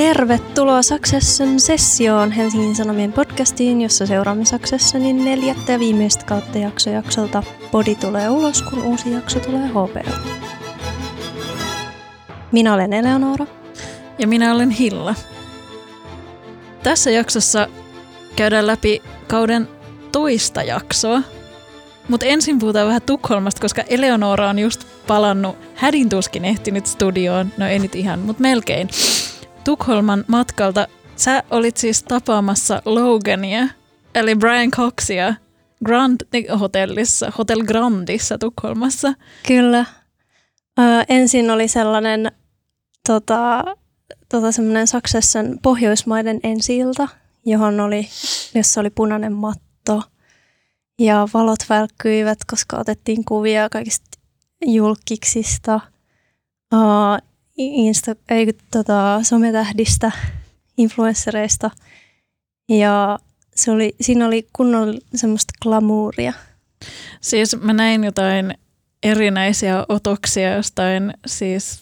Tervetuloa Succession sessioon Helsingin Sanomien podcastiin, jossa seuraamme Successionin neljättä ja viimeistä kautta jakso jaksolta. Podi tulee ulos, kun uusi jakso tulee HBO. Minä olen Eleonora. Ja minä olen Hilla. Tässä jaksossa käydään läpi kauden toista jaksoa. Mutta ensin puhutaan vähän Tukholmasta, koska Eleonora on just palannut, hädin tuskin ehtinyt studioon, no ei nyt ihan, mutta melkein. Tukholman matkalta sä olit siis tapaamassa Logania, eli Brian Coxia, Grand hotellissa, Hotel Grandissa Tukholmassa. Kyllä. Ö, ensin oli sellainen tota, tota semmoinen Saksessan Pohjoismaiden ensi johon oli, jossa oli punainen matto ja valot välkkyivät, koska otettiin kuvia kaikista julkiksista, uh, insta, ei, tota, sometähdistä, influenssereista. Ja se oli, siinä oli kunnon semmoista glamuuria. Siis mä näin jotain erinäisiä otoksia jostain siis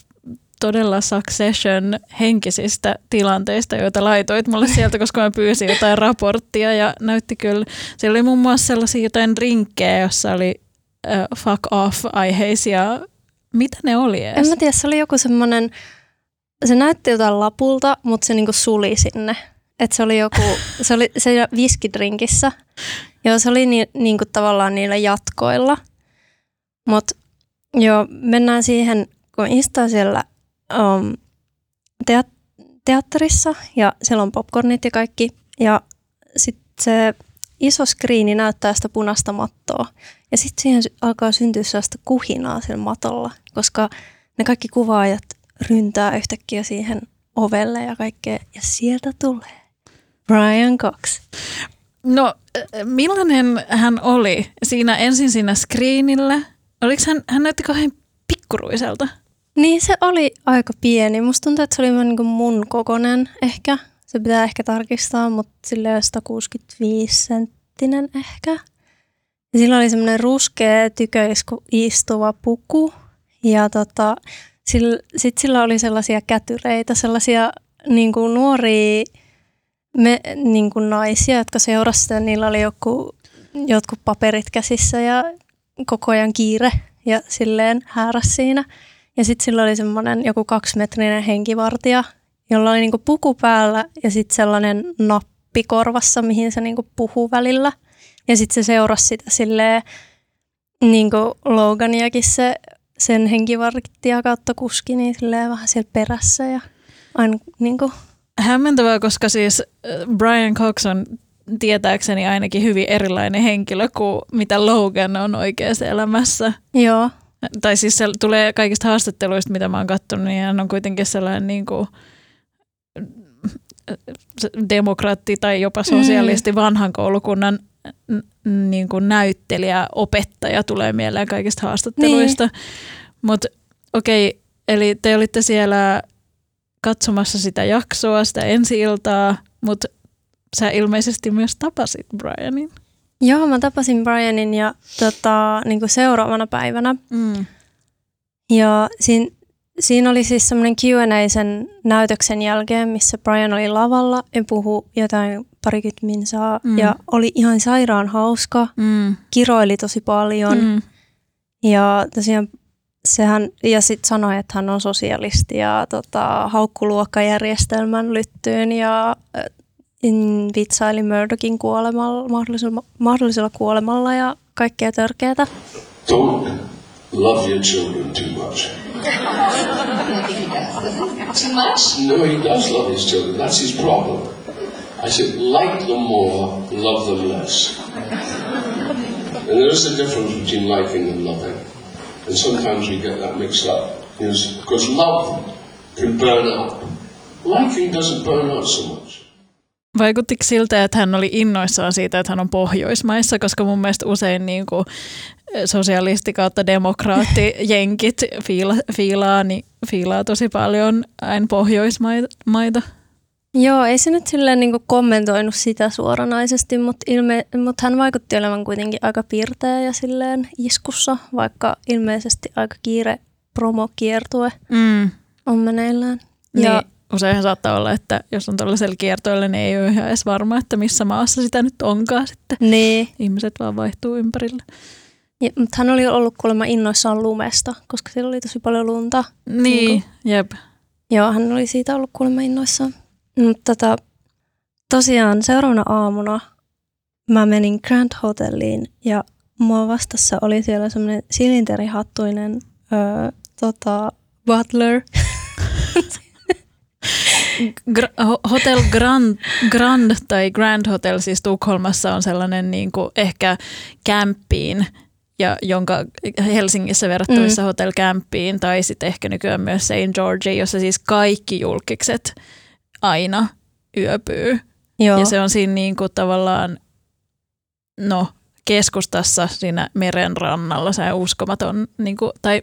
todella Succession henkisistä tilanteista, joita laitoit mulle sieltä, koska mä pyysin jotain raporttia ja näytti kyllä. Siellä oli muun muassa sellaisia jotain rinkkejä, jossa oli uh, fuck off-aiheisia. Mitä ne oli edes? En mä tiedä, se oli joku semmoinen, se näytti jotain lapulta, mutta se niinku suli sinne. Että se oli joku, se oli se viskidrinkissä. Joo, se oli ni, niinku tavallaan niillä jatkoilla. Mutta joo, mennään siihen, kun istaa siellä um, teat- teatterissa ja siellä on popcornit ja kaikki. Ja sitten se iso skriini näyttää sitä punaista mattoa. Ja sitten siihen alkaa syntyä sellaista kuhinaa sillä matolla, koska ne kaikki kuvaajat ryntää yhtäkkiä siihen ovelle ja kaikkea. Ja sieltä tulee Brian Cox. No, millainen hän oli siinä ensin siinä screenillä? Oliko hän, hän näytti kauhean pikkuruiselta? Niin se oli aika pieni. Musta tuntuu, että se oli niin kuin mun kokonen ehkä. Se pitää ehkä tarkistaa, mutta sille 165 senttinen ehkä. Ja sillä oli semmoinen ruskea tyköistuva puku. Ja tota, sitten sillä oli sellaisia kätyreitä, sellaisia niin kuin nuoria me, niin kuin naisia, jotka seurasivat Niillä oli joku, jotkut paperit käsissä ja koko ajan kiire ja silleen hääräs siinä. Ja sitten sillä oli semmoinen joku kaksimetrinen henkivartija, jolla oli niinku puku päällä ja sitten sellainen nappi korvassa, mihin se niinku puhuu välillä. Ja sitten se seurasi sitä silleen, niin kuin Loganiakin se, sen henkivartija kautta kuski, niin silleen vähän siellä perässä ja aina niin kuin. Hämmentävää, koska siis äh, Brian Cox on tietääkseni ainakin hyvin erilainen henkilö kuin mitä Logan on oikeassa elämässä. Joo tai siis se tulee kaikista haastatteluista, mitä mä oon katsonut, niin hän on kuitenkin sellainen niin kuin demokraatti tai jopa sosialisti mm. vanhan koulukunnan niin kuin näyttelijä, opettaja tulee mieleen kaikista haastatteluista. Niin. Mutta okei, okay, eli te olitte siellä katsomassa sitä jaksoa, sitä ensi-iltaa, mutta sä ilmeisesti myös tapasit Brianin. Joo, mä tapasin Brianin ja tota, niin kuin seuraavana päivänä. Mm. Ja siinä, siinä oli siis semmoinen Q&A sen näytöksen jälkeen, missä Brian oli lavalla ja puhui jotain parikymmentä minsaa mm. ja oli ihan sairaan hauska, mm. kiroili tosi paljon mm. ja tosiaan sehän, ja sitten sanoi, että hän on sosialisti ja tota, haukkuluokkajärjestelmän lyttyyn ja vitsaili Murdochin kuolemalla, mahdollisella, mahdollisella kuolemalla ja kaikkea törkeätä. Don't love your children too much. too much? No, he does love his children. That's his problem. I said, like them more, love them less. and there is a difference between liking and loving. And sometimes we get that mixed up. Because love can burn up. Liking doesn't burn out so much. Vaikuttiko siltä, että hän oli innoissaan siitä, että hän on Pohjoismaissa, koska mun mielestä usein niin kuin sosialisti kautta demokraatti jenkit fiila, fiilaa, niin fiilaa tosi paljon aina Pohjoismaita. Joo, ei se nyt silleen niin kommentoinut sitä suoranaisesti, mutta, ilme, mutta hän vaikutti olevan kuitenkin aika pirteä ja silleen iskussa, vaikka ilmeisesti aika kiire promokiertue mm. on meneillään. Ja niin useinhan saattaa olla, että jos on tällaisella kiertoilla, niin ei ole ihan edes varma, että missä maassa sitä nyt onkaan sitten. Niin. Ihmiset vaan vaihtuu ympärillä. Ja, mutta hän oli ollut kuulemma innoissaan lumesta, koska siellä oli tosi paljon lunta. Niin, Niinku. jep. Joo, hän oli siitä ollut kuulemma innoissaan. Tota, tosiaan seuraavana aamuna mä menin Grand Hotelliin ja mua vastassa oli siellä semmoinen silinterihattuinen öö, tota, butler. Ho- Hotel Grand, Grand tai Grand Hotel siis Tukholmassa on sellainen niin kuin ehkä kämppiin, ja jonka Helsingissä verrattavissa mm. Hotel Campiin tai sitten ehkä nykyään myös St. George, jossa siis kaikki julkikset aina yöpyy. Joo, Ja se on siinä niin kuin tavallaan, no keskustassa siinä meren rannalla, se on uskomaton, niin kuin, tai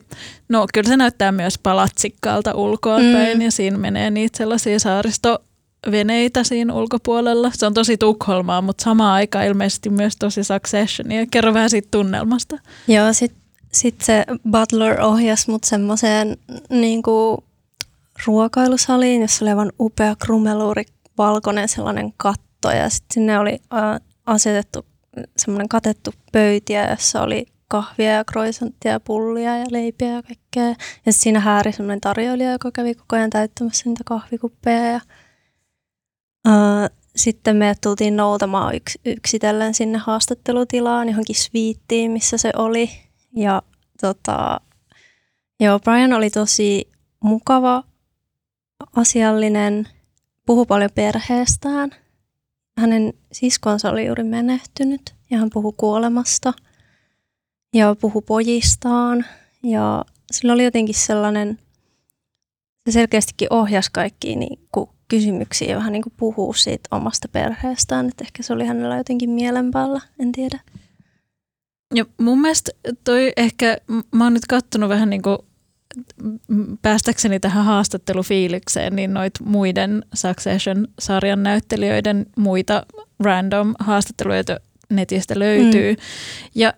no kyllä se näyttää myös palatsikkaalta ulkoa Mm. päin ja siinä menee niitä sellaisia saaristoveneitä siinä ulkopuolella. Se on tosi Tukholmaa, mutta samaan aikaan ilmeisesti myös tosi Successionia. Kerro vähän siitä tunnelmasta. Joo sit, sit se butler ohjasi mut semmoiseen niinku, ruokailusaliin, jossa oli aivan upea krumeluuri, valkoinen sellainen katto ja sitten sinne oli asetettu semmoinen katettu pöytiä, jossa oli kahvia ja croissanttia ja pullia ja leipiä ja kaikkea. Ja siinä hääri semmoinen tarjoilija, joka kävi koko ajan täyttämässä niitä kahvikuppeja. Ja, ää, sitten me tultiin noutamaan yks, yksitellen sinne haastattelutilaan, johonkin sviittiin, missä se oli. Ja tota, joo, Brian oli tosi mukava, asiallinen, puhui paljon perheestään. Hänen siskonsa oli juuri menehtynyt ja hän puhui kuolemasta ja puhui pojistaan. Ja sillä oli jotenkin sellainen, se selkeästikin ohjasi kaikkia niin kuin kysymyksiä ja vähän niin kuin puhuu siitä omasta perheestään. Että ehkä se oli hänellä jotenkin mielen päällä, en tiedä. Ja mun mielestä toi ehkä, mä oon nyt kattonut vähän niin kuin päästäkseni tähän haastattelufiilikseen, niin noit muiden Succession-sarjan näyttelijöiden muita random haastatteluita netistä löytyy. Mm. Ja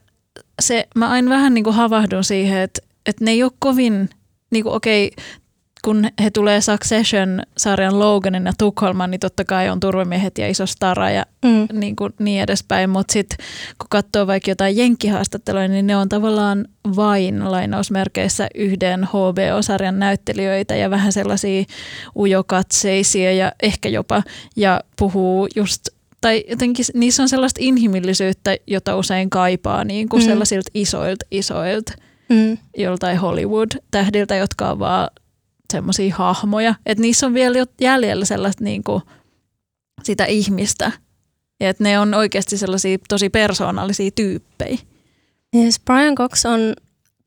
se, mä aina vähän niin kuin havahdun siihen, että, että ne ei ole kovin, niin kuin okei, kun he tulee Succession-sarjan Loganin ja Tukholman, niin totta kai on turvamiehet ja iso stara ja Mm. niin, kuin niin edespäin, mutta sitten kun katsoo vaikka jotain jenkkihaastatteluja, niin ne on tavallaan vain lainausmerkeissä yhden HBO-sarjan näyttelijöitä ja vähän sellaisia ujokatseisia ja ehkä jopa, ja puhuu just tai jotenkin niissä on sellaista inhimillisyyttä, jota usein kaipaa niin kuin Mm. sellaisilta isoilta, isoilta Mm. joltain Hollywood-tähdiltä, jotka on vaan semmoisia hahmoja. Että niissä on vielä jäljellä sellaista niinku sitä ihmistä. Ja että ne on oikeasti sellaisia tosi persoonallisia tyyppejä. Yes, Brian Cox on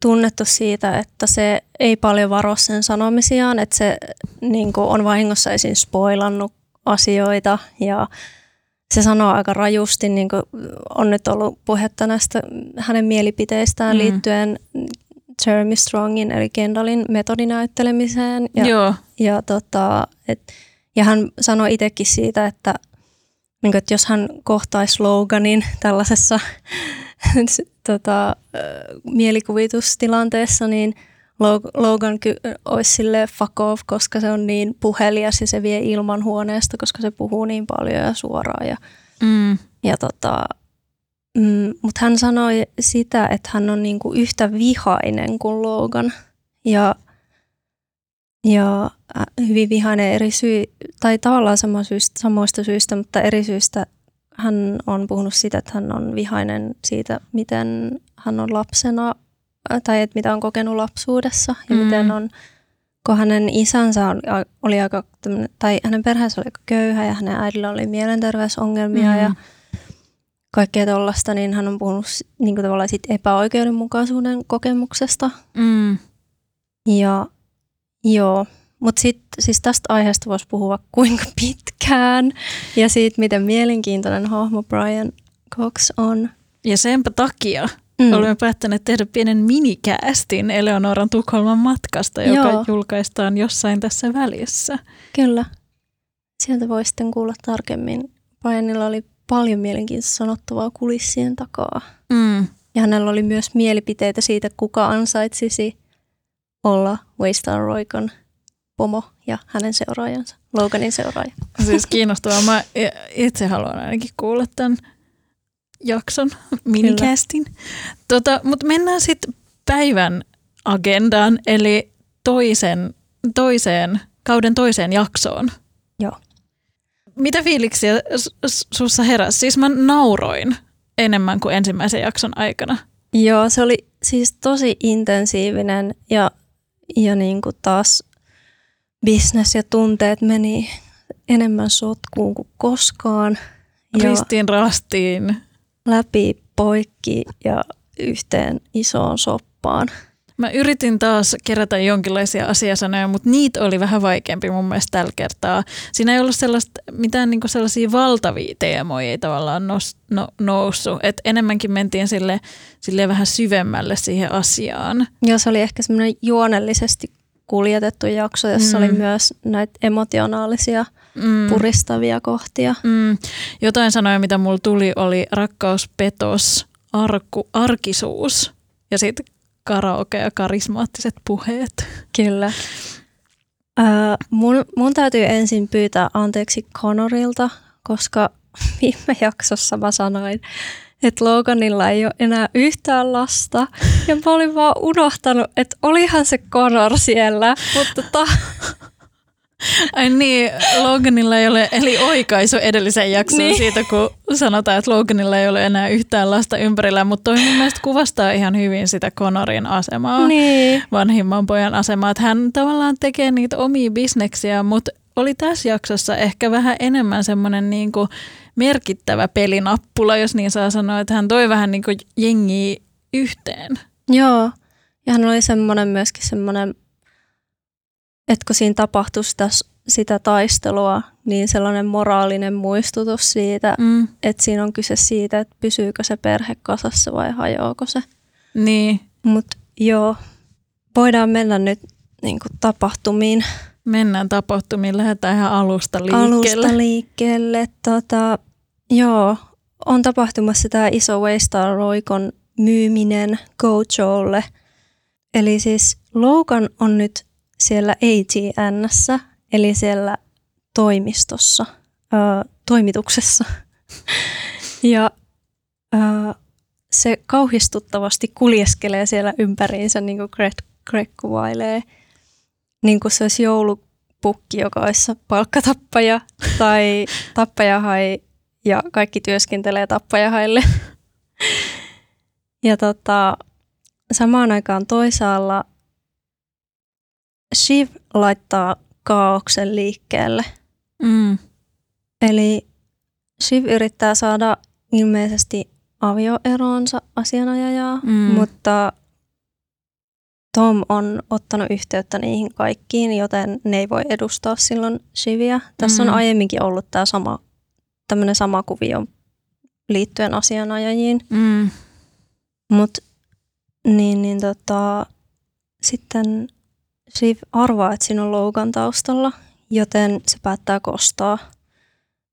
tunnettu siitä, että se ei paljon varo sen sanomisiaan, että se niin kuin, on vahingossa esiin spoilannut asioita ja se sanoo aika rajusti, niin kuin on nyt ollut puhetta näistä hänen mielipiteistään mm. liittyen Jeremy Strongin eli Kendallin metodinäyttelemiseen. Ja, Joo. ja, tota, et, ja hän sanoi itsekin siitä, että, niin kuin, että jos hän kohtaisi Loganin tällaisessa tota, mielikuvitustilanteessa, niin Log- Logan ky- olisi sille fuck off, koska se on niin puhelias ja se vie ilman huoneesta, koska se puhuu niin paljon ja suoraan. Ja, Mm. ja tota, mm, Mutta hän sanoi sitä, että hän on niinku yhtä vihainen kuin Logan. Ja, ja hyvin vihainen eri syy, tai tavallaan sama syystä, samoista syistä, mutta eri syistä hän on puhunut siitä, että hän on vihainen siitä, miten hän on lapsena, tai että mitä on kokenut lapsuudessa, ja Mm. miten on, kun hänen isänsä on, oli aika, tai hänen perheensä oli aika köyhä, ja hänen äidillä oli mielenterveysongelmia, Mm. ja kaikkea tuollaista, niin hän on puhunut niin kuin tavallaan siitä epäoikeudenmukaisuuden kokemuksesta. Mm. Ja joo, mutta sitten siis tästä aiheesta voisi puhua kuinka pitkään ja siitä, miten mielenkiintoinen hahmo Brian Cox on. Ja senpä takia Mm. olemme päättäneet tehdä pienen minikäästin Eleonoran Tukholman matkasta, joka Joo. julkaistaan jossain tässä välissä. Kyllä. Sieltä voi sitten kuulla tarkemmin. Brianilla oli paljon mielenkiintoista sanottavaa kulissien takaa. Mm. Ja hänellä oli myös mielipiteitä siitä, kuka ansaitsisi olla Waystar Roikon pomo ja hänen seuraajansa, Loganin seuraaja. Siis kiinnostavaa. Mä itse haluan ainakin kuulla tämän jakson, minicastin. Tota, Mutta mennään sitten päivän agendaan, eli toisen, toiseen, kauden toiseen jaksoon. Joo. Mitä fiiliksiä sussa heräsi? Siis mä nauroin enemmän kuin ensimmäisen jakson aikana. Joo, se oli siis tosi intensiivinen ja, ja niin kuin taas business ja tunteet meni enemmän sotkuun kuin koskaan. Ristiin rastiin. Läpi, poikki ja yhteen isoon soppaan. Mä yritin taas kerätä jonkinlaisia asiasanoja, mutta niitä oli vähän vaikeampi mun mielestä tällä kertaa. Siinä ei ollut sellaista, mitään niinku sellaisia valtavia teemoja ei tavallaan nous, no, noussut. Et enemmänkin mentiin sille, sille vähän syvemmälle siihen asiaan. Joo, se oli ehkä semmoinen juonellisesti kuljetettu jakso, jossa mm. oli myös näitä emotionaalisia mm. puristavia kohtia. Mm. Jotain sanoja, mitä mulla tuli, oli rakkaus, petos, arku, arkisuus ja sitten karaoke ja karismaattiset puheet. Kyllä. Äh, mun, mun täytyy ensin pyytää anteeksi Connorilta, koska viime jaksossa mä sanoin, että Loganilla ei ole enää yhtään lasta. Ja mä olin vaan unohtanut, että olihan se Connor siellä, mutta ta- Ai niin, Loganilla ei ole, eli oikaisu edellisen jaksoon niin. siitä, kun sanotaan, että Loganilla ei ole enää yhtään lasta ympärillä, mutta toi mun mielestä kuvastaa ihan hyvin sitä Connorin asemaa, niin. vanhimman pojan asemaa, että hän tavallaan tekee niitä omia bisneksiä, mutta oli tässä jaksossa ehkä vähän enemmän semmoinen niin kuin merkittävä pelinappula, jos niin saa sanoa, että hän toi vähän niin kuin jengiä yhteen. Joo, ja hän oli semmoinen myöskin semmoinen että kun siinä tapahtui sitä, sitä taistelua, niin sellainen moraalinen muistutus siitä, mm. että siinä on kyse siitä, että pysyykö se perhe kasassa vai hajoako se. Niin. Mutta joo, voidaan mennä nyt niin kuin tapahtumiin. Mennään tapahtumiin, lähdetään ihan alusta liikkeelle. Alusta liikkeelle. Tota, joo, on tapahtumassa tämä iso Waystar Roikon myyminen Gojolle. Eli siis Logan on nyt siellä ATNssä, eli siellä toimistossa, ää, toimituksessa. ja ää, se kauhistuttavasti kuljeskelee siellä ympäriinsä, niin kuin Greg, Greg kuvailee, niin kuin se olisi joulupukki, joka olisi palkkatappaja tai tappajahai ja kaikki työskentelee tappajahaille. ja tota, samaan aikaan toisaalla Shiv laittaa kaauksen liikkeelle. Mm. Eli Shiv yrittää saada ilmeisesti avioeroonsa asianajajaa, mm. mutta Tom on ottanut yhteyttä niihin kaikkiin, joten ne ei voi edustaa silloin Shivia. Tässä mm. on aiemminkin ollut tämä sama, tämmöinen sama kuvio liittyen asianajajiin. Mm. Mutta niin, niin tota, sitten Shiv arvaa, että siinä on Logan taustalla, joten se päättää kostaa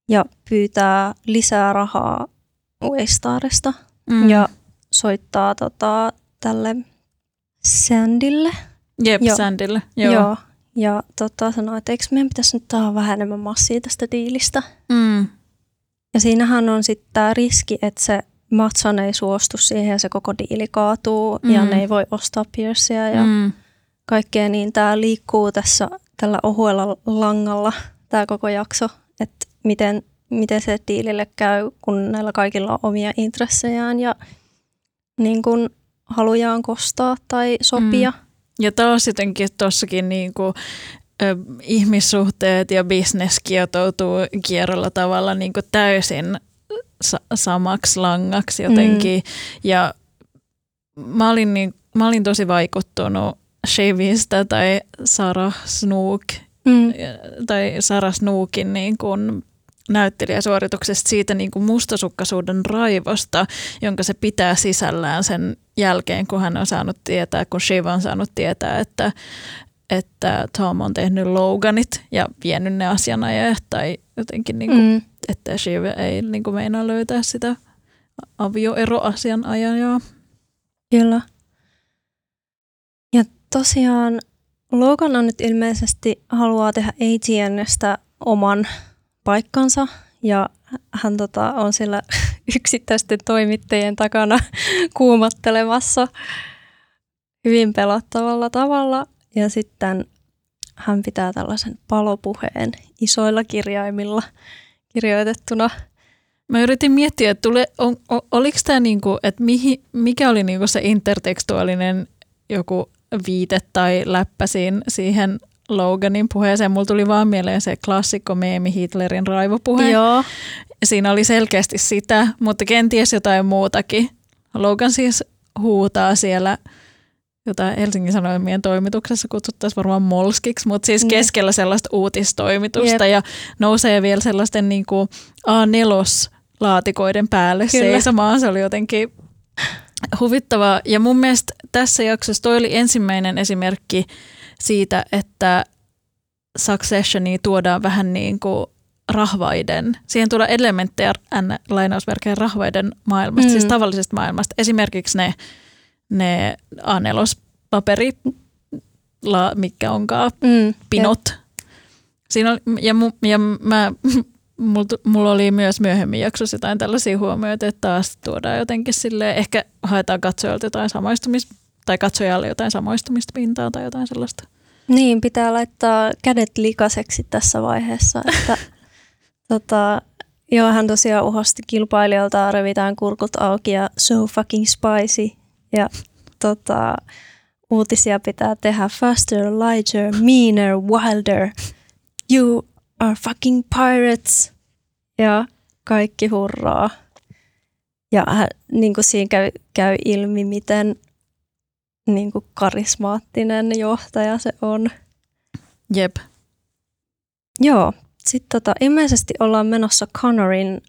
ja pyytää lisää rahaa Waystarista mm. ja soittaa tota, tälle Sandille. Jep, jo, Sandille. Joo. joo. Ja tota, sanoo, että eikö meidän pitäisi nyt taas vähän enemmän massia tästä diilistä. Mm. Ja siinähän on sitten tämä riski, että se Matson ei suostu siihen ja se koko diili kaatuu mm. ja ne ei voi ostaa Pierceä ja mm kaikkea, niin tämä liikkuu tässä tällä ohuella langalla tämä koko jakso, että miten, miten se diilille käy, kun näillä kaikilla on omia intressejään ja niin kuin halujaan kostaa tai sopia. Mm. Ja taas jotenkin tuossakin niin kuin, ö, ihmissuhteet ja bisnes kietoutuu kierrolla tavalla niin kuin täysin sa- samaksi langaksi jotenkin. Mm. Ja mä olin, niin, mä olin tosi vaikuttunut Shavista tai Sarah Snook mm. tai Sarah Snookin niin kuin näyttelijäsuorituksesta siitä niin kuin mustasukkaisuuden raivosta, jonka se pitää sisällään sen jälkeen, kun hän on saanut tietää, kun Shiv on saanut tietää, että, että Tom on tehnyt Loganit ja vienyt ne asianajajat tai jotenkin, niin kuin, mm. että Shiv ei niin kuin meinaa löytää sitä avioeroasianajajaa. Kyllä tosiaan Logan on nyt ilmeisesti haluaa tehdä ATNstä oman paikkansa ja hän tota, on siellä yksittäisten toimittajien takana kuumottelemassa hyvin pelottavalla tavalla. Ja sitten hän pitää tällaisen palopuheen isoilla kirjaimilla kirjoitettuna. Mä yritin miettiä, että tule, on, on, oliko tämä niinku, että mikä oli niinku se intertekstuaalinen joku viite tai läppä siinä, siihen Loganin puheeseen. Mulla tuli vaan mieleen se klassikko meemi Hitlerin raivopuhe. Joo. Siinä oli selkeästi sitä, mutta kenties jotain muutakin. Logan siis huutaa siellä jota Helsingin Sanomien toimituksessa kutsuttaisiin varmaan molskiksi, mutta siis keskellä sellaista uutistoimitusta Jep. ja nousee vielä sellaisten niin kuin A4-laatikoiden päälle Kyllä. seisomaan. Se oli jotenkin huvittavaa. Ja mun mielestä tässä jaksossa toi oli ensimmäinen esimerkki siitä, että Successioni tuodaan vähän niin kuin rahvaiden, siihen tulee elementtejä lainausmerkejä rahvaiden maailmasta, siis mm. siis tavallisesta maailmasta. Esimerkiksi ne ne A4-paperi, mikä onkaan, mm, pinot. Siinä oli, ja, mu, ja mä, mulla oli myös myöhemmin jaksossa jotain tällaisia huomioita, että taas tuodaan jotenkin silleen, ehkä haetaan katsojalta jotain samaistumista, tai katsojalle jotain samaistumista pintaa tai jotain sellaista. Niin, pitää laittaa kädet likaseksi tässä vaiheessa, että tota, joo, hän tosiaan uhosti kilpailijoilta, revitään kurkut auki ja so fucking spicy. Ja tota, uutisia pitää tehdä faster, lighter, meaner, wilder. You are fucking pirates. Ja kaikki hurraa. Ja niin kuin siinä käy, käy ilmi, miten niin kuin karismaattinen johtaja se on. Jep. Joo. Sitten tota, ilmeisesti ollaan menossa Connorin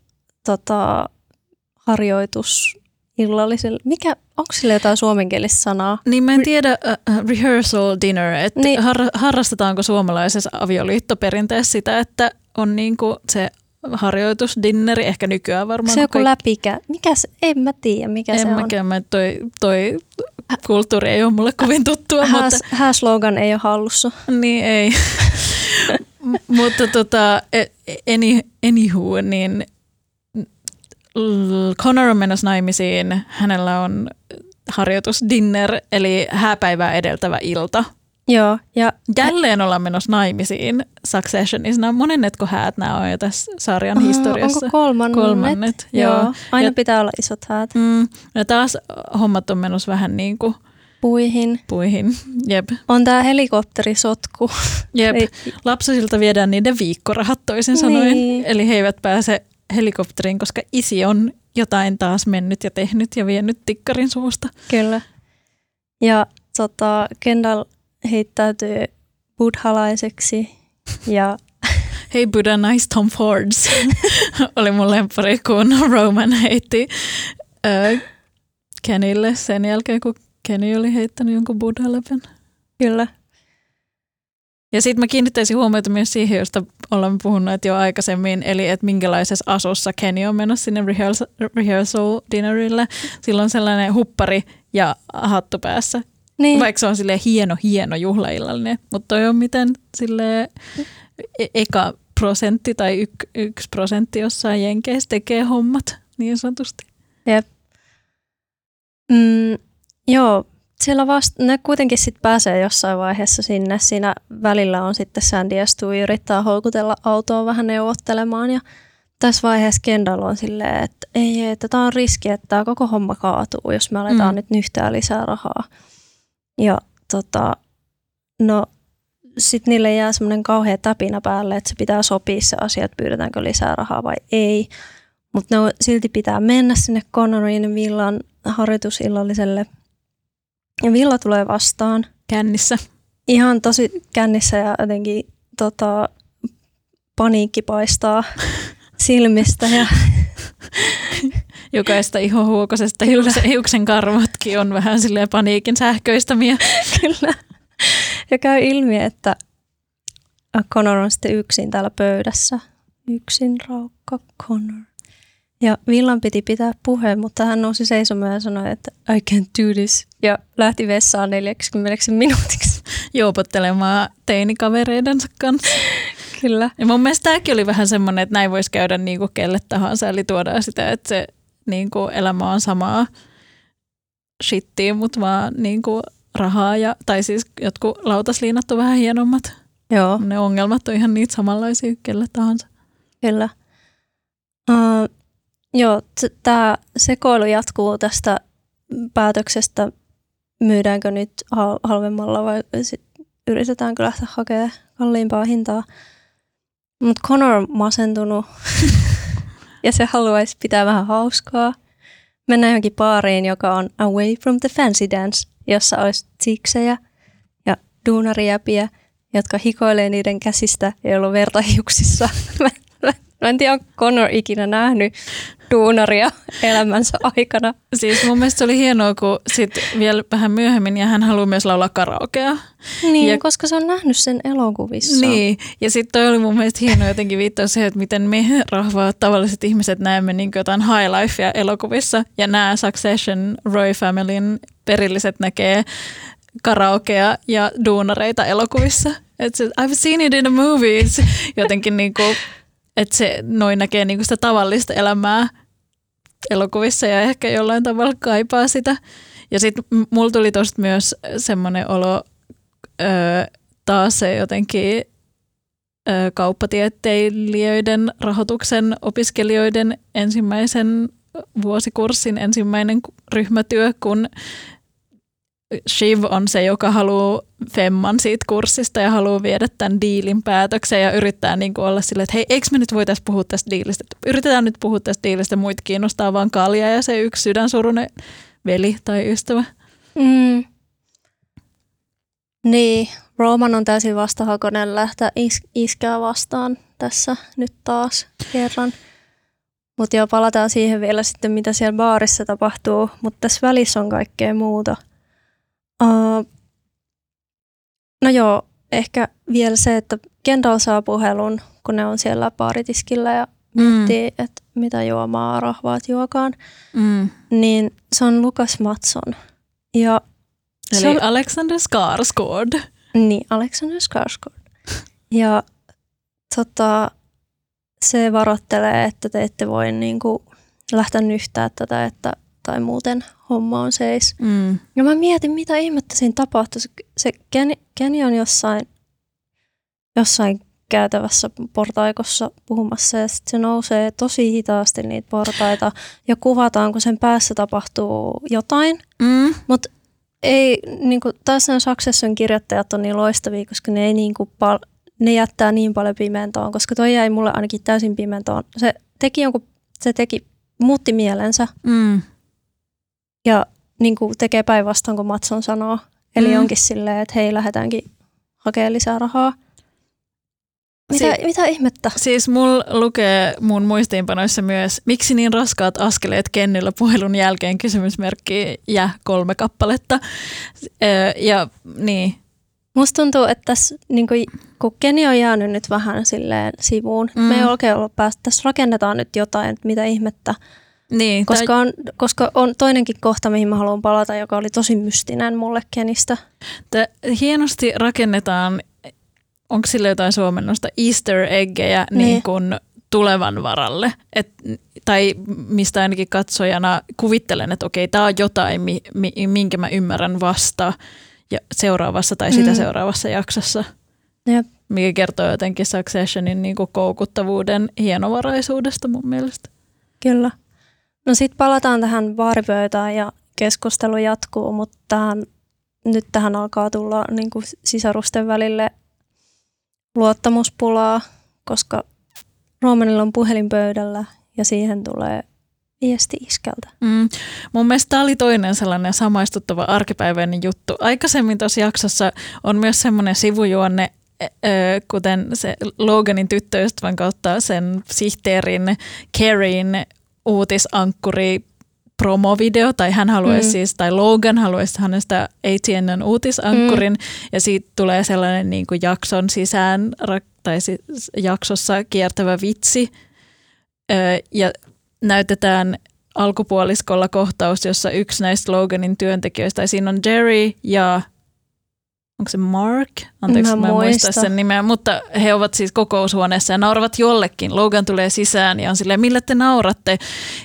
tota, harjoitus illalliselle. Mikä, onko sille jotain suomenkielistä sanaa? Niin mä en tiedä uh, rehearsal dinner, että niin. har, harrastetaanko suomalaisessa avioliittoperinteessä sitä, että on niinku se harjoitusdinneri, ehkä nykyään varmaan. Se joku läpikä. Mikä se, en mä tiedä mikä en se on. En mä toi, toi kulttuuri ei ole mulle kovin tuttua. Hää, mutta... hää ei ole hallussa. Niin ei. mutta tota, e, any, anywho, niin Connor on menossa naimisiin. Hänellä on harjoitusdinner, eli hääpäivää edeltävä ilta. Joo. Ja Jälleen ollaan menossa naimisiin Successionissa. Nämä monennetko häät nämä on jo tässä sarjan historiassa? Onko kolmannet? Kolmannet, joo. joo. Aina ja, pitää olla isot häät. Mm, ja taas hommat on menossa vähän niin kuin Puihin. Puihin, jep. On tämä helikopterisotku. Jep. Lapsisilta viedään niiden viikkorahat toisin niin. sanoen. Eli he eivät pääse helikopteriin, koska isi on jotain taas mennyt ja tehnyt ja vienyt tikkarin suusta. Kyllä. Ja tota, Kendall heittäytyy buddhalaiseksi ja Hei Buddha, nice Tom Fords. Oli mun lempari, kun Roman heitti äh, Kenille sen jälkeen, kun Kenny oli heittänyt jonkun buddha-läpen. Kyllä. Ja sitten mä kiinnittäisin huomiota myös siihen, josta olemme puhuneet jo aikaisemmin, eli että minkälaisessa asussa Kenny on menossa sinne rehearsal, rehearsal dinnerille. Sillä on sellainen huppari ja hattu päässä. Niin. Vaikka se on sille hieno, hieno juhlaillallinen. Mutta toi on miten sille e- eka prosentti tai yk, yksi prosentti jossain jenkeissä tekee hommat niin sanotusti. Jep. Mm, joo, siellä vasta, ne kuitenkin sitten pääsee jossain vaiheessa sinne. Siinä välillä on sitten Sandy ja Stu yrittää houkutella autoa vähän neuvottelemaan ja tässä vaiheessa Kendall on silleen, että ei, että tämä on riski, että tämä koko homma kaatuu, jos me aletaan mm. nyt nyhtää lisää rahaa. Ja tota, no sitten niille jää semmoinen kauhea täpinä päälle, että se pitää sopia se asia, että pyydetäänkö lisää rahaa vai ei. Mutta ne silti pitää mennä sinne Connorin villan harjoitusillalliselle – ja Villa tulee vastaan. Kännissä. Ihan tosi kännissä ja jotenkin tota, paniikki paistaa silmistä. Ja Jokaista ihohuokosesta hiuksen, hiuksen karvatkin on vähän silleen paniikin sähköistämiä. Kyllä. Ja käy ilmi, että Connor on sitten yksin täällä pöydässä. Yksin raukka Connor. Ja Villan piti pitää puheen, mutta hän nousi seisomaan ja sanoi, että I can't do this. Ja lähti vessaan 40 minuutiksi. juopottelemaan teinikavereidensa kanssa. Kyllä. Ja mun mielestä tämäkin oli vähän semmoinen, että näin voisi käydä niinku kelle tahansa, eli tuodaan sitä, että se niinku elämä on samaa shittiä, mutta vaan niinku rahaa, ja, tai siis jotkut lautasliinat on vähän hienommat. Joo, Ne ongelmat on ihan niitä samanlaisia kelle tahansa. kyllä. Uh, joo, tämä sekoilu jatkuu tästä päätöksestä, myydäänkö nyt hal- halvemmalla vai sit yritetäänkö lähteä hakemaan kalliimpaa hintaa. Mutta Connor on masentunut ja se haluaisi pitää vähän hauskaa. Mennä johonkin baariin, joka on Away from the Fancy Dance, jossa olisi tiksejä ja duunarijäpiä, jotka hikoilee niiden käsistä ja on verta hiuksissa. Mä en tiedä, onko Connor ikinä nähnyt duunaria elämänsä aikana. Siis mun mielestä se oli hienoa, kun sit vielä vähän myöhemmin, ja hän haluaa myös laulaa karaokea. Niin, Ja- koska se on nähnyt sen elokuvissa. Niin, ja sitten toi oli mun mielestä hienoa jotenkin viittaa siihen, että miten me rahvaat tavalliset ihmiset näemme niin jotain high lifea elokuvissa, ja nämä Succession Roy Familyn perilliset näkee karaokea ja duunareita elokuvissa. Et se, I've seen it in a movie. Se Jotenkin niinku, että se noin näkee niinku sitä tavallista elämää elokuvissa ja ehkä jollain tavalla kaipaa sitä. Ja sitten mulla tuli tosta myös semmoinen olo, öö, taas se jotenkin ö, kauppatieteilijöiden rahoituksen opiskelijoiden ensimmäisen vuosikurssin ensimmäinen ryhmätyö, kun Shiv on se, joka haluaa femman siitä kurssista ja haluaa viedä tämän diilin päätökseen ja yrittää niin kuin olla silleen, että hei, eikö me nyt voitaisiin puhua tästä diilistä? Yritetään nyt puhua tästä diilistä, muita kiinnostaa vaan kalja ja se yksi sydänsurunen veli tai ystävä. Mm. Niin, Roman on täysin vastahakoinen lähteä is- iskää vastaan tässä nyt taas kerran. Mutta joo, palataan siihen vielä sitten, mitä siellä baarissa tapahtuu. Mutta tässä välissä on kaikkea muuta. Uh, no joo, ehkä vielä se, että Kendall saa puhelun, kun ne on siellä baaritiskillä ja miettii, mm. että mitä juomaa rahvaat juokaan. Mm. Niin se on Lukas Matson. Ja Eli se on, Alexander Skarsgård. Niin, Alexander Skarsgård. Ja tota, se varoittelee, että te ette voi niinku lähteä nyhtää tätä, että, tai muuten homma on seis. Mm. Ja mä mietin, mitä ihmettä siinä tapahtuu. Se, se Kenny, Kenny on jossain, jossain käytävässä portaikossa puhumassa ja sitten se nousee tosi hitaasti niitä portaita ja kuvataan, kun sen päässä tapahtuu jotain. Mm. Mutta ei, niinku, taas nämä Succession kirjoittajat on niin loistavia, koska ne, ei niinku pal- ne jättää niin paljon pimentoon, koska toi jäi mulle ainakin täysin pimentoon. Se teki jonkun, se teki, muutti mielensä Mm. Ja niinku tekee päinvastoin kuin Matson sanoo. Eli Mm. mm. onkin silleen, että hei, lähdetäänkin hakemaan lisää rahaa. Mitä, Si- mitä ihmettä? Siis mulla lukee mun muistiinpanoissa myös, miksi niin raskaat askeleet Kennillä puhelun jälkeen kysymysmerkki ja kolme kappaletta. Öö, ja niin, Musta tuntuu, että tässä, niin kuin, kun Keni on jäänyt nyt vähän silleen sivuun, Mm. mm. me ei oikein ollut päästä, tässä rakennetaan nyt jotain, että mitä ihmettä. Niin Koska on, koska on toinenkin kohta, mihin mä haluan palata, joka oli tosi mystinen mulle Kenistä. Tä, hienosti rakennetaan, onko sille jotain suomennosta, easter eggejä niin. Niin. kuin tulevan varalle. Et, tai mistä ainakin katsojana kuvittelen, että okei, tämä on jotain, mi, mi, minkä mä ymmärrän vasta ja seuraavassa tai sitä Mm. seuraavassa jaksossa. Jep. Mikä kertoo jotenkin Successionin niin kuin koukuttavuuden hienovaraisuudesta mun mielestä. Kyllä. No sitten palataan tähän baaripöytään ja keskustelu jatkuu, mutta nyt tähän alkaa tulla niin kuin sisarusten välille luottamuspulaa, koska Romanilla on puhelin pöydällä ja siihen tulee viesti iskältä. Mm. Mun mielestä tämä oli toinen sellainen samaistuttava arkipäiväinen juttu. Aikaisemmin tuossa jaksossa on myös semmoinen sivujuonne, ö, kuten se Loganin tyttöystävän kautta sen sihteerin Carrien uutisankkuri promovideo, tai hän haluaisi mm. Siis, tai Logan haluaisi hänestä ATNn uutisankkurin, mm. ja siitä tulee sellainen niin kuin jakson sisään, tai siis jaksossa kiertävä vitsi, ja näytetään alkupuoliskolla kohtaus, jossa yksi näistä Loganin työntekijöistä, tai siinä on Jerry ja onko se Mark? Anteeksi, Mä mä, en muista muista. sen nimeä, mutta he ovat siis kokoushuoneessa ja nauravat jollekin. Logan tulee sisään ja on silleen, millä te nauratte?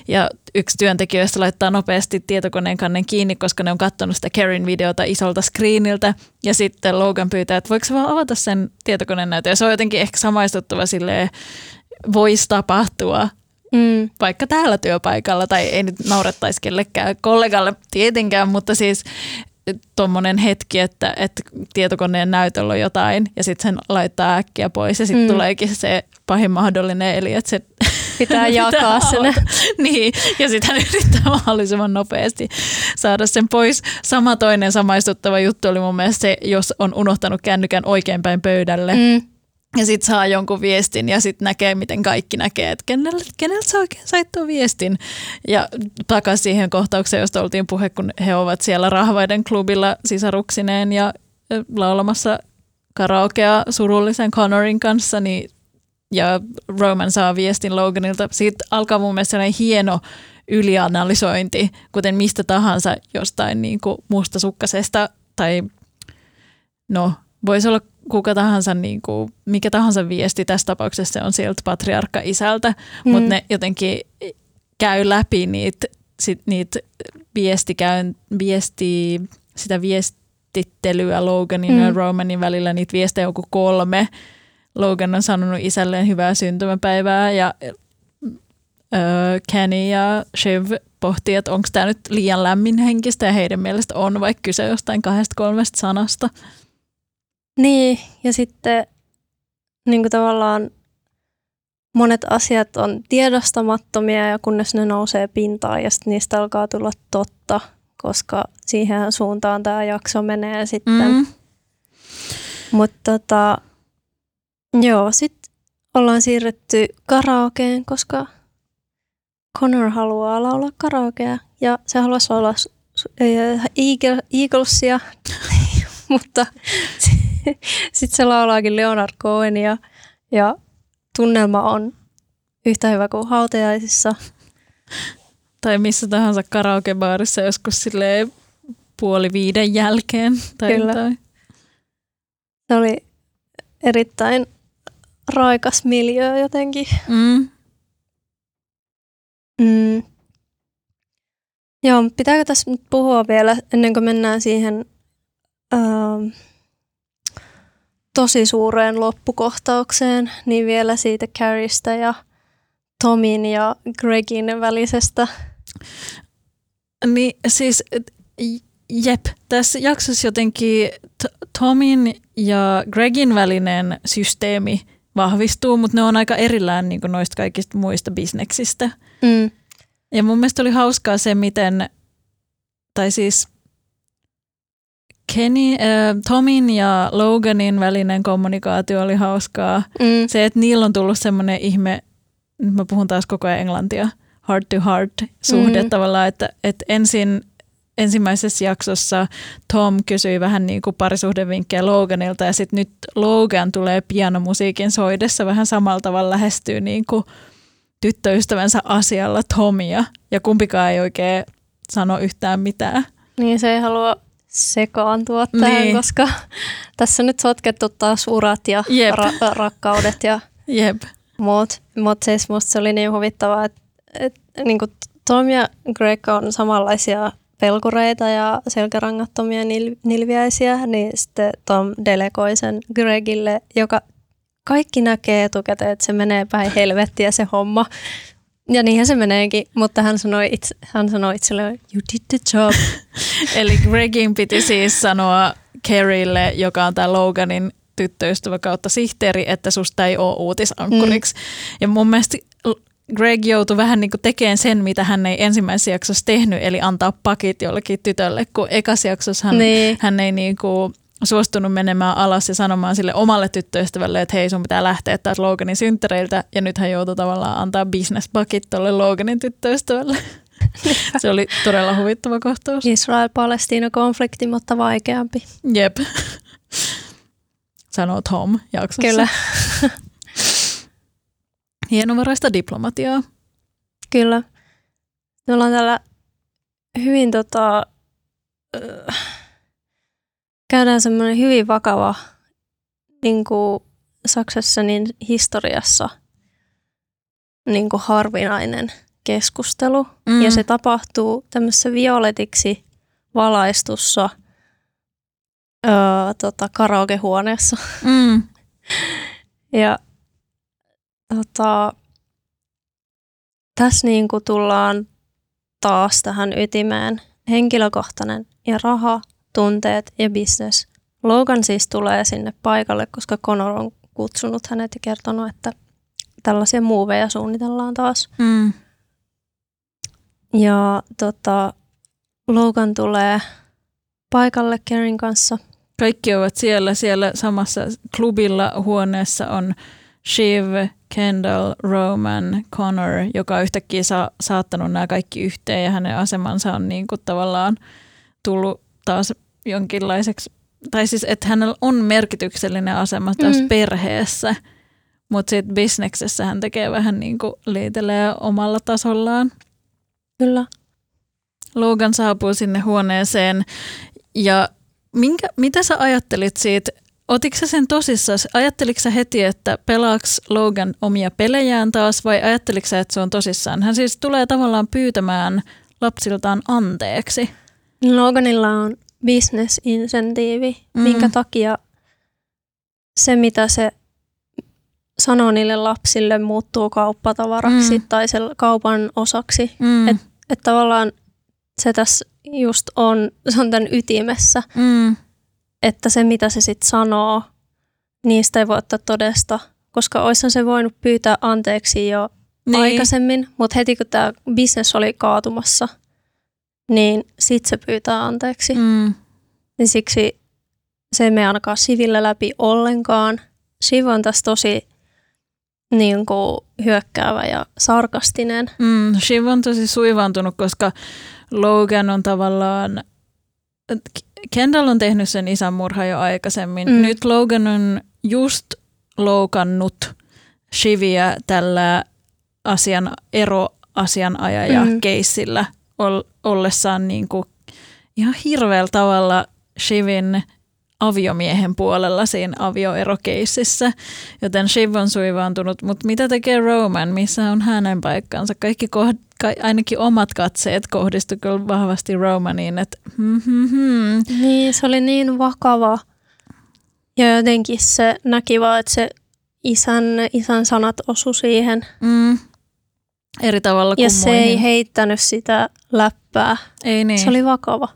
Ja yksi työntekijöistä laittaa nopeasti tietokoneen kannen kiinni, koska ne on katsonut sitä Karin videota isolta screeniltä. Ja sitten Logan pyytää, että voiko se vaan avata sen tietokoneen näytön. Ja se on jotenkin ehkä samaistuttava silleen, voisi tapahtua Mm. vaikka täällä työpaikalla, tai ei nyt naurettaisi kellekään kollegalle tietenkään, mutta siis tuommoinen hetki, että, että tietokoneen näytöllä on jotain, ja sitten sen laittaa äkkiä pois, ja sitten Mm. tuleekin se pahin mahdollinen, eli että se Pitää jakaa sen. Niin, ja sitten hän yrittää mahdollisimman nopeasti saada sen pois. Sama toinen samaistuttava juttu oli mun mielestä se, jos on unohtanut kännykän oikeinpäin pöydälle, Mm. Ja sitten saa jonkun viestin ja sitten näkee, miten kaikki näkee, että keneltä, keneltä sä oikein sait tuon viestin. Ja takaisin siihen kohtaukseen, josta oltiin puhe, kun he ovat siellä rahvaiden klubilla sisaruksineen ja laulamassa karaokea surullisen Connorin kanssa, niin ja Roman saa viestin Loganilta. Siitä alkaa mun mielestä sellainen hieno ylianalysointi, kuten mistä tahansa jostain niin kuin mustasukkasesta tai no voisi olla kuka tahansa, niin kuin, mikä tahansa viesti tässä tapauksessa se on sieltä patriarkka-isältä, mm. mutta ne jotenkin käy läpi niitä, sit, niitä viestikäyn, viesti, sitä viestittelyä Loganin mm. ja Romanin välillä, niitä viestejä on kuin kolme. Logan on sanonut isälleen hyvää syntymäpäivää ja öö, Kenny ja Shiv pohtii, että onko tämä nyt liian lämminhenkistä ja heidän mielestä on, vaikka kyse jostain kahdesta kolmesta sanasta. Niin, ja sitten niin kuin tavallaan monet asiat on tiedostamattomia ja kunnes ne nousee pintaan ja sitten niistä alkaa tulla totta, koska siihen suuntaan tämä jakso menee sitten. Mm. Mutta tota, joo, sitten ollaan siirretty karaokeen, koska Connor haluaa laulaa karaokea ja se haluaisi laulaa s- äh, Eagle, Eaglesia, mutta sitten se laulaakin Leonard Cohenia ja tunnelma on yhtä hyvä kuin hautajaisissa. Tai missä tahansa karaokebaarissa joskus silleen puoli viiden jälkeen. Tai Kyllä. jotain. Se oli erittäin raikas miljö jotenkin. Mm. Mm. Joo, pitääkö tässä nyt puhua vielä ennen kuin mennään siihen ähm, tosi suureen loppukohtaukseen, niin vielä siitä Carrista ja Tomin ja Gregin välisestä. Niin siis, jep, tässä jaksossa jotenkin Tomin ja Gregin välinen systeemi vahvistuu, mutta ne on aika erillään niin noista kaikista muista bisneksistä. Mm. Ja mun mielestä oli hauskaa se, miten, tai siis Kenny, äh, Tomin ja Loganin välinen kommunikaatio oli hauskaa. Mm. Se, että niillä on tullut semmoinen ihme, nyt mä puhun taas koko ajan englantia, heart to heart suhde Mm. tavallaan, että, että ensin ensimmäisessä jaksossa Tom kysyi vähän niin kuin parisuhdevinkkejä Loganilta ja sitten nyt Logan tulee pianomusiikin soidessa vähän samalla tavalla lähestyy niin kuin tyttöystävänsä asialla Tomia ja kumpikaan ei oikein sano yhtään mitään. Niin se ei halua sekaantua tähän, Niin. koska tässä on nyt sotkettu taas urat ja Jep. ra- rakkaudet ja Jep. muut. Mutta siis musta se oli niin huvittavaa, että et, niin Tom ja Greg on samanlaisia pelkureita ja selkärangattomia nil- nilviäisiä, niin sitten Tom delegoi sen Gregille, joka kaikki näkee etukäteen, että se menee päin helvettiä se homma. Ja niinhän se meneekin, mutta hän sanoi, itse, hän sanoi itselleen, you did the job. Eli Gregin piti siis sanoa Carrille, joka on tämä Loganin tyttöystävä kautta sihteeri, että susta ei ole uutisankkuriksi. Mm. Ja mun mielestä Greg joutui vähän niin tekemään sen, mitä hän ei ensimmäisessä jaksossa tehnyt, eli antaa pakit jollekin tytölle, kun ekas jaksossa hän, Niin. hän ei niin kuin suostunut menemään alas ja sanomaan sille omalle tyttöystävälle, että hei sun pitää lähteä taas Loganin synttäreiltä, ja nyt hän joutui tavallaan antaa business-pakit tolle Loganin tyttöystävälle. Se oli todella huvittava kohtaus. Israel-Palestiina-konflikti, mutta vaikeampi. Jep. Sanoo Tom jaksossa. Kyllä, Hienovaraista diplomatiaa. kyllä. Me ollaan täällä hyvin tota, äh, käydään semmoinen hyvin vakava niin kuin Saksassa niin historiassa niin kuin harvinainen keskustelu. Mm. Ja se tapahtuu tämmöisessä violetiksi valaistussa öö, tota, karaokehuoneessa. Mm. Ja tota, tässä niin kuin tullaan taas tähän ytimeen. Henkilökohtainen ja raha, tunteet ja business. Logan siis tulee sinne paikalle, koska Conor on kutsunut hänet ja kertonut, että tällaisia muuveja suunnitellaan taas. Mm. Ja tota, Logan tulee paikalle Kerin kanssa. Kaikki ovat siellä. Siellä samassa klubilla huoneessa on Shiv, Kendall, Roman, Connor, joka yhtäkkiä sa- saattanut nämä kaikki yhteen ja hänen asemansa on niin kuin tavallaan tullut taas jonkinlaiseksi, tai siis että hänellä on merkityksellinen asema taas mm. perheessä, mutta sitten bisneksessä hän tekee vähän niin kuin liitelee omalla tasollaan. Kyllä. Logan saapuu sinne huoneeseen ja minkä, mitä sä ajattelit siitä Otitko sä sen tosissaan? Ajatteliko sä heti, että pelaaks Logan omia pelejään taas vai ajatteliko sä, että se on tosissaan? Hän siis tulee tavallaan pyytämään lapsiltaan anteeksi. Loganilla on business-insentiivi, mm. minkä takia se, mitä se sanoo niille lapsille, muuttuu kauppatavaraksi mm. tai se kaupan osaksi. Mm. Että et tavallaan se tässä just on, se on tämän ytimessä. Mm että se mitä se sitten sanoo, niistä ei voi ottaa todesta, koska oishan se voinut pyytää anteeksi jo niin. aikaisemmin, mutta heti kun tämä business oli kaatumassa, niin sitten se pyytää anteeksi. Mm. Niin siksi se ei mene ainakaan Sivillä läpi ollenkaan. Siv on tässä tosi niin kuin, hyökkäävä ja sarkastinen. Mm, Shiv on tosi suivaantunut, koska Logan on tavallaan Kendall on tehnyt sen isän murha jo aikaisemmin. Mm. Nyt Logan on just loukannut Shiviä tällä asian eroasianajaja mm. keissillä ollessaan niin kuin ihan hirveällä tavalla Shivin aviomiehen puolella siinä avioerokeississä, joten Shiv on suivaantunut. Mutta mitä tekee Roman, missä on hänen paikkansa? Kaikki kohd- ka- ainakin omat katseet kohdistu kyllä vahvasti Romaniin, että hmm, hmm, hmm. Niin, se oli niin vakava. Ja jotenkin se näki vaan, että se isän, isän sanat osu siihen. Mm. Eri tavalla kuin Ja se muihin. ei heittänyt sitä läppää. Ei niin. Se oli vakava,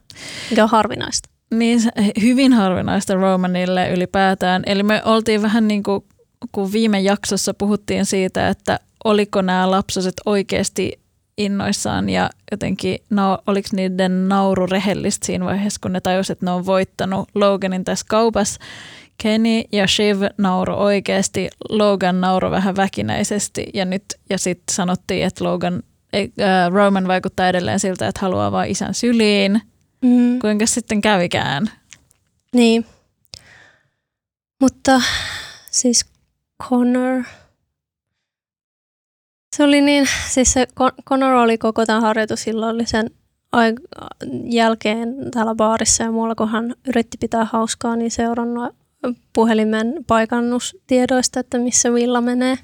mikä on harvinaista. Niin, hyvin harvinaista Romanille ylipäätään. Eli me oltiin vähän niin kuin, kun viime jaksossa puhuttiin siitä, että oliko nämä lapsoset oikeasti innoissaan ja jotenkin na- oliko niiden nauru rehellistä siinä vaiheessa, kun ne tajusivat, että ne on voittanut Loganin tässä kaupassa. Kenny ja Shiv nauro oikeasti, Logan nauro vähän väkinäisesti ja nyt ja sitten sanottiin, että Logan, äh, Roman vaikuttaa edelleen siltä, että haluaa vain isän syliin. Mm. Kuinka sitten kävikään? Niin. Mutta siis Connor, se oli niin, siis se Connor oli koko tämän harjoitusillollisen jälkeen täällä baarissa ja muualla, kun hän yritti pitää hauskaa, niin seurannut puhelimen paikannustiedoista, että missä Villa menee.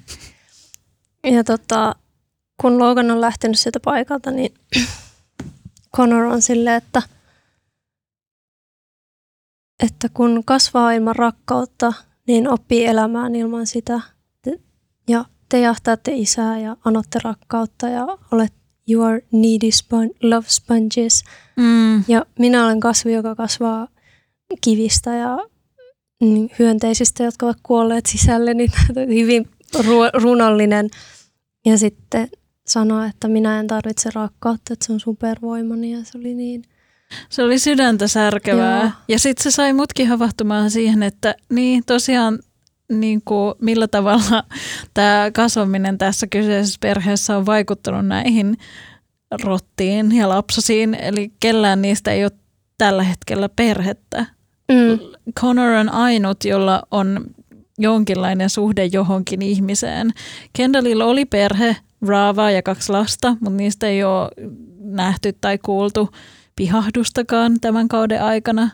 Ja tota, kun Logan on lähtenyt sieltä paikalta, niin Connor on silleen, että, että kun kasvaa ilman rakkautta, niin oppii elämään ilman sitä. Ja te jahtaatte isää ja anotte rakkautta ja olet your needy spon- love sponges. Mm. Ja minä olen kasvi, joka kasvaa kivistä ja hyönteisistä, jotka ovat kuolleet sisälle, niin hyvin ru- runollinen. Ja sitten sanoa, että minä en tarvitse rakkautta, että se on supervoimani ja se oli niin. Se oli sydäntä särkevää. Joo. Ja sitten se sai mutkin havahtumaan siihen, että niin tosiaan niin kuin, millä tavalla tämä kasvaminen tässä kyseisessä perheessä on vaikuttanut näihin rottiin ja lapsosiin. Eli kellään niistä ei ole tällä hetkellä perhettä. Mm. Connor on ainut, jolla on jonkinlainen suhde johonkin ihmiseen. Kendallilla oli perhe, Rava ja kaksi lasta, mutta niistä ei ole nähty tai kuultu pihahdustakaan tämän kauden aikana.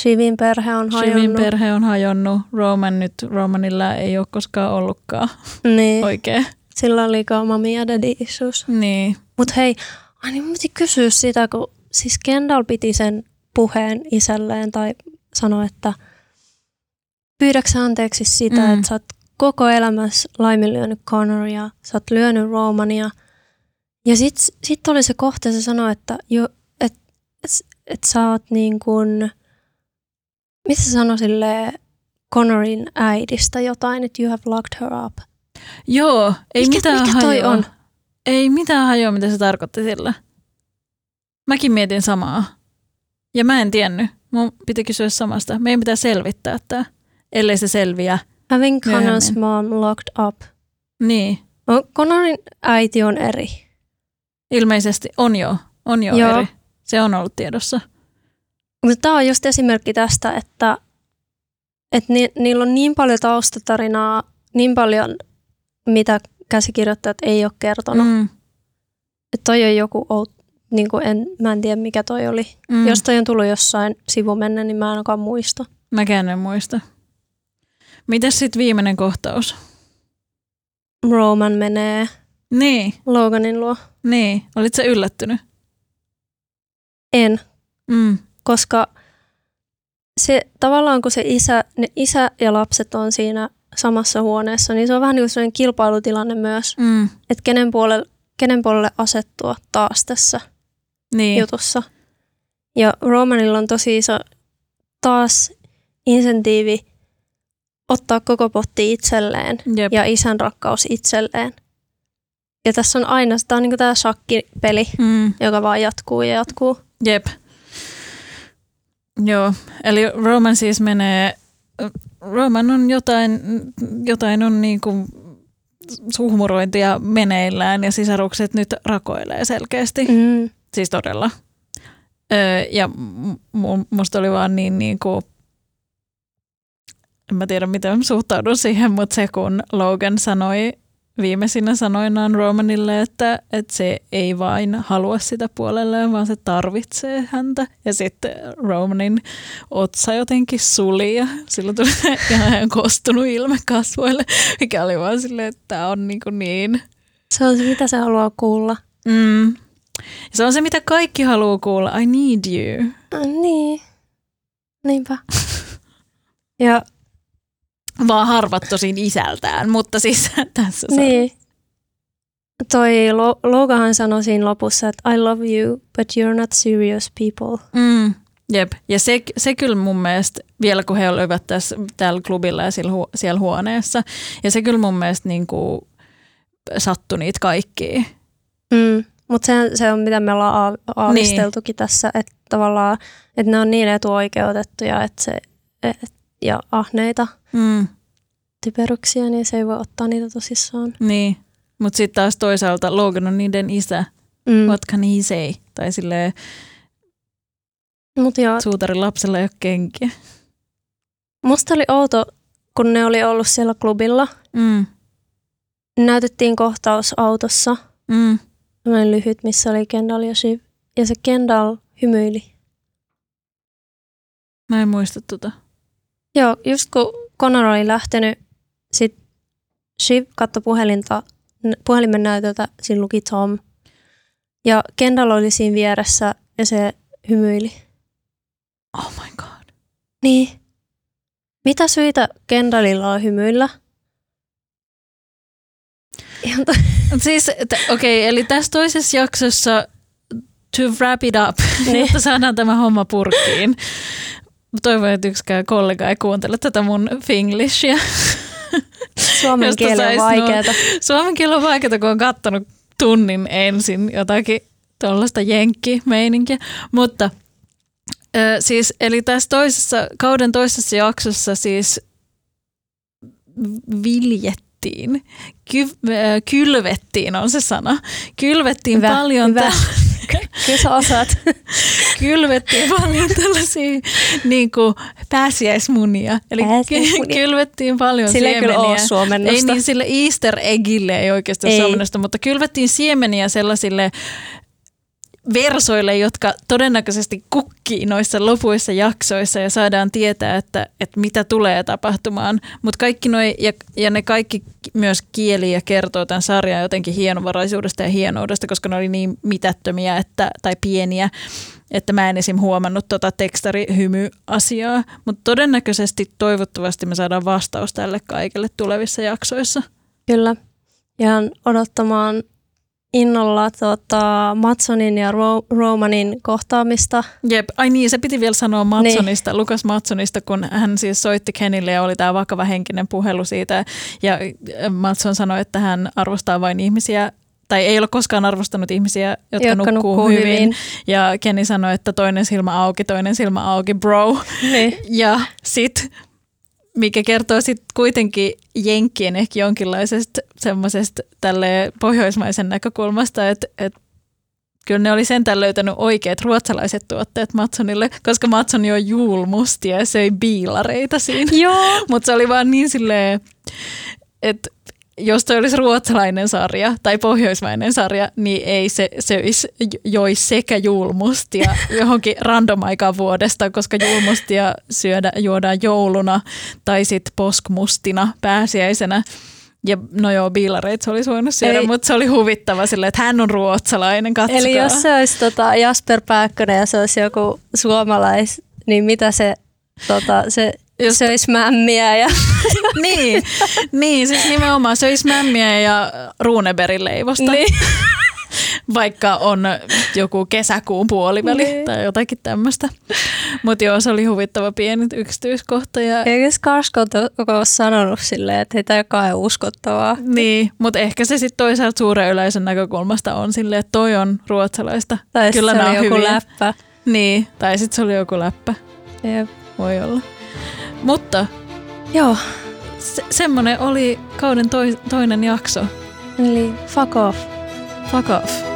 Shivin perhe on hajonnut. Shivin perhe on hajonnut. Roman nyt, Romanilla ei ole koskaan ollutkaan niin. oikein. Sillä oli mami ja daddy issues. Niin. Mut hei, ai niin piti kysyä sitä, kun siis Kendall piti sen puheen isälleen tai sanoi, että pyydäksä anteeksi sitä, mm. että sä oot koko elämässä laiminlyönyt Connoria, sä oot lyönyt Romania. Ja sit, sit oli se kohta, se sanoi, että jo, et, et, et sä oot niin kuin, mitä se sanoi sille Connorin äidistä jotain, että you have locked her up. Joo, ei mikä, mitään mikä toi hajoa. on? Ei mitään hajoa, mitä se tarkoitti sillä. Mäkin mietin samaa. Ja mä en tiennyt. Mun piti kysyä samasta. Meidän pitää selvittää tämä, ellei se selviä. Having Connor's mom locked up. Niin, No, Connorin äiti on eri. ilmeisesti on jo, on jo Joo. eri. Se on ollut tiedossa. Mutta tämä on just esimerkki tästä, että, että ni, niillä on niin paljon taustatarinaa, niin paljon, mitä käsikirjoittajat ei ole kertonut. Mm, Että toi on joku, out, niin kuin en, mä en tiedä mikä toi oli. mm. Jos toi on tullut jossain sivumenne, niin mä en ainakaan muista. Mäkään en muista. Mitäs sitten viimeinen kohtaus? Roman menee Niin, Loganin luo. niin. Olit sä yllättynyt? En, Mm. koska se tavallaan kun se isä, ne isä ja lapset on siinä samassa huoneessa, niin se on vähän niin kuin sellainen kilpailutilanne myös, Mm. että kenen puolelle, kenen puolelle asettua taas tässä Niin. jutussa. Ja Romanilla on tosi iso taas insentiivi ottaa koko potti itselleen Jep. ja isän rakkaus itselleen. Ja tässä on aina, tämä on niin tämä shakkipeli, Mm. joka vaan jatkuu ja jatkuu. Jep. Joo, eli Roman siis menee, Roman on jotain, jotain on niin kuin suhmurointia meneillään ja sisarukset nyt rakoilee selkeästi. Mm. Siis todella. Öö, ja mu- musta oli vaan niin, niin kuin, en mä tiedä miten suhtaudun siihen, mutta se kun Logan sanoi viimeisinä sanoinaan Romanille, että, että se ei vain halua sitä puolelleen, vaan se tarvitsee häntä. Ja sitten Romanin otsa jotenkin suli ja silloin tuli ihan kostunut ilme kasvoille, mikä oli vaan silleen, että tämä on niin, kuin niin Se on se, mitä se haluaa kuulla. Mm. Se on se, mitä kaikki haluaa kuulla. I need you. Ah, niin. Niinpä. Ja Vaan harvat tosin isältään, mutta siis tässä se niin. Toi Lo- Logahan sanoi siinä lopussa, että I love you, but you're not serious people. Mm. Jep. Ja se, se kyllä mun mielestä, vielä kun he olivat tässä, täällä klubilla ja siellä, hu- siellä huoneessa, ja se kyllä mun mielestä niin kuin sattui niitä kaikkia. Mm. Mutta se, se on mitä me ollaan aavisteltukin tässä, että tavallaan, että ne on niin etuoikeutettuja että se, et, ja ahneita Mm. typeryksiä, niin se ei voi ottaa niitä tosissaan. Niin. Mutta sitten taas toisaalta Logan on niiden isä. Mm. What can he say? Tai silleen Mutta joo, suutarin lapsella ei ole kenkiä. musta oli outo, kun ne oli ollut siellä klubilla. Mm. Näytettiin kohtaus autossa, Mm. Sellainen lyhyt, missä oli Kendall ja Shiv. Ja se Kendall hymyili. Mä en muista tota. Joo, just kun Connor oli lähtenyt, sit Shiv katsoi puhelinta, puhelimen näytöltä, siinä luki Tom. Ja Kendall oli siinä vieressä ja se hymyili. Oh my god. Niin. Mitä syitä Kendallilla on hymyillä? Ihan to- Siis, t- okei, okay, eli tässä toisessa jaksossa to wrap it up, Niin. jotta saadaan tämä homma purkkiin. Toivon, että yksikään kollega ei kuuntele tätä mun finglishia. suomen kieli on vaikeata. Suomen kieli on vaikeaa, kun on kattonut tunnin ensin jotakin tuollaista jenkkimeininkiä. Mutta ö, siis, eli tässä toisessa, kauden toisessa jaksossa siis viljettiin, ky, ö, kylvettiin on se sana. Kylvettiin Hyvä, paljon hyvä. tä- Kyllä sä osaat. kylvettiin paljon tällaisia niin kuin pääsiäismunia. Eli Pääsiäismunia. kylvettiin paljon Sillä ei siemeniä. kyllä suomennosta. Ei niin, sille Easter eggille ei oikeastaan Ei. suomennosta, mutta kylvettiin siemeniä sellaisille versoille, jotka todennäköisesti kukkii noissa lopuissa jaksoissa ja saadaan tietää, että, että mitä tulee tapahtumaan. Mutta kaikki noi, ja, ja ne kaikki myös kieli ja kertoo tämän sarjan jotenkin hienovaraisuudesta ja hienoudesta, koska ne oli niin mitättömiä että, tai pieniä, että mä en esim. huomannut tota tekstarihymy-asiaa. Mutta todennäköisesti toivottavasti me saadaan vastaus tälle kaikille tulevissa jaksoissa. Kyllä. Jään odottamaan innolla tota, Matsonin ja Ro- Romanin kohtaamista. Jep, ai niin, se piti vielä sanoa Matsonista, niin. Lukas Matsonista, kun hän siis soitti Kenille ja oli tämä vakava henkinen puhelu siitä. Ja Matson sanoi, että hän arvostaa vain ihmisiä, tai ei ole koskaan arvostanut ihmisiä, jotka, jotka nukkuu, nukkuu hyvin. hyvin. Ja Kenny sanoi, että toinen silmä auki, toinen silmä auki, bro. Niin. Ja sit mikä kertoo sitten kuitenkin Jenkkien ehkä jonkinlaisesta semmoisesta tälle pohjoismaisen näkökulmasta, että, että kyllä ne oli sentään löytänyt oikeat ruotsalaiset tuotteet Matsonille, koska Matson jo julmustia ja söi biilareita siinä. Joo. Mutta se oli vaan niin silleen, että jos toi olisi ruotsalainen sarja tai pohjoismainen sarja, niin ei se söisi, joisi sekä julmustia johonkin random aikaan vuodesta, koska julmustia syödä, juodaan jouluna tai sitten poskmustina pääsiäisenä. Ja no joo, biilareit se olisi voinut syödä, Ei. mutta se oli huvittava sille, että hän on ruotsalainen, katsokaa. Eli jos se olisi tota Jasper Pääkkönen ja se olisi joku suomalais, niin mitä se, tota, se. Söisi mämmiä. Ja... niin, niin, siis nimenomaan söisi mämmiä ja ruuneberin leivosta. Niin. Vaikka on joku kesäkuun puoliväli niin. tai jotakin tämmöistä. Mutta joo, se oli huvittava pieni yksityiskohta. Ja... Eikö Skarsgård ole sanonut silleen, että ei tämä ole uskottavaa? Niin, mutta ehkä se sitten toisaalta suuren yleisön näkökulmasta on silleen, että toi on ruotsalaista. Tai Kyllä se oli joku hyviä. läppä. Niin, tai sitten se oli joku läppä. Jep. Voi olla. Mutta joo, se, semmonen oli kauden toi, toinen jakso. Eli fuck off. Fuck off.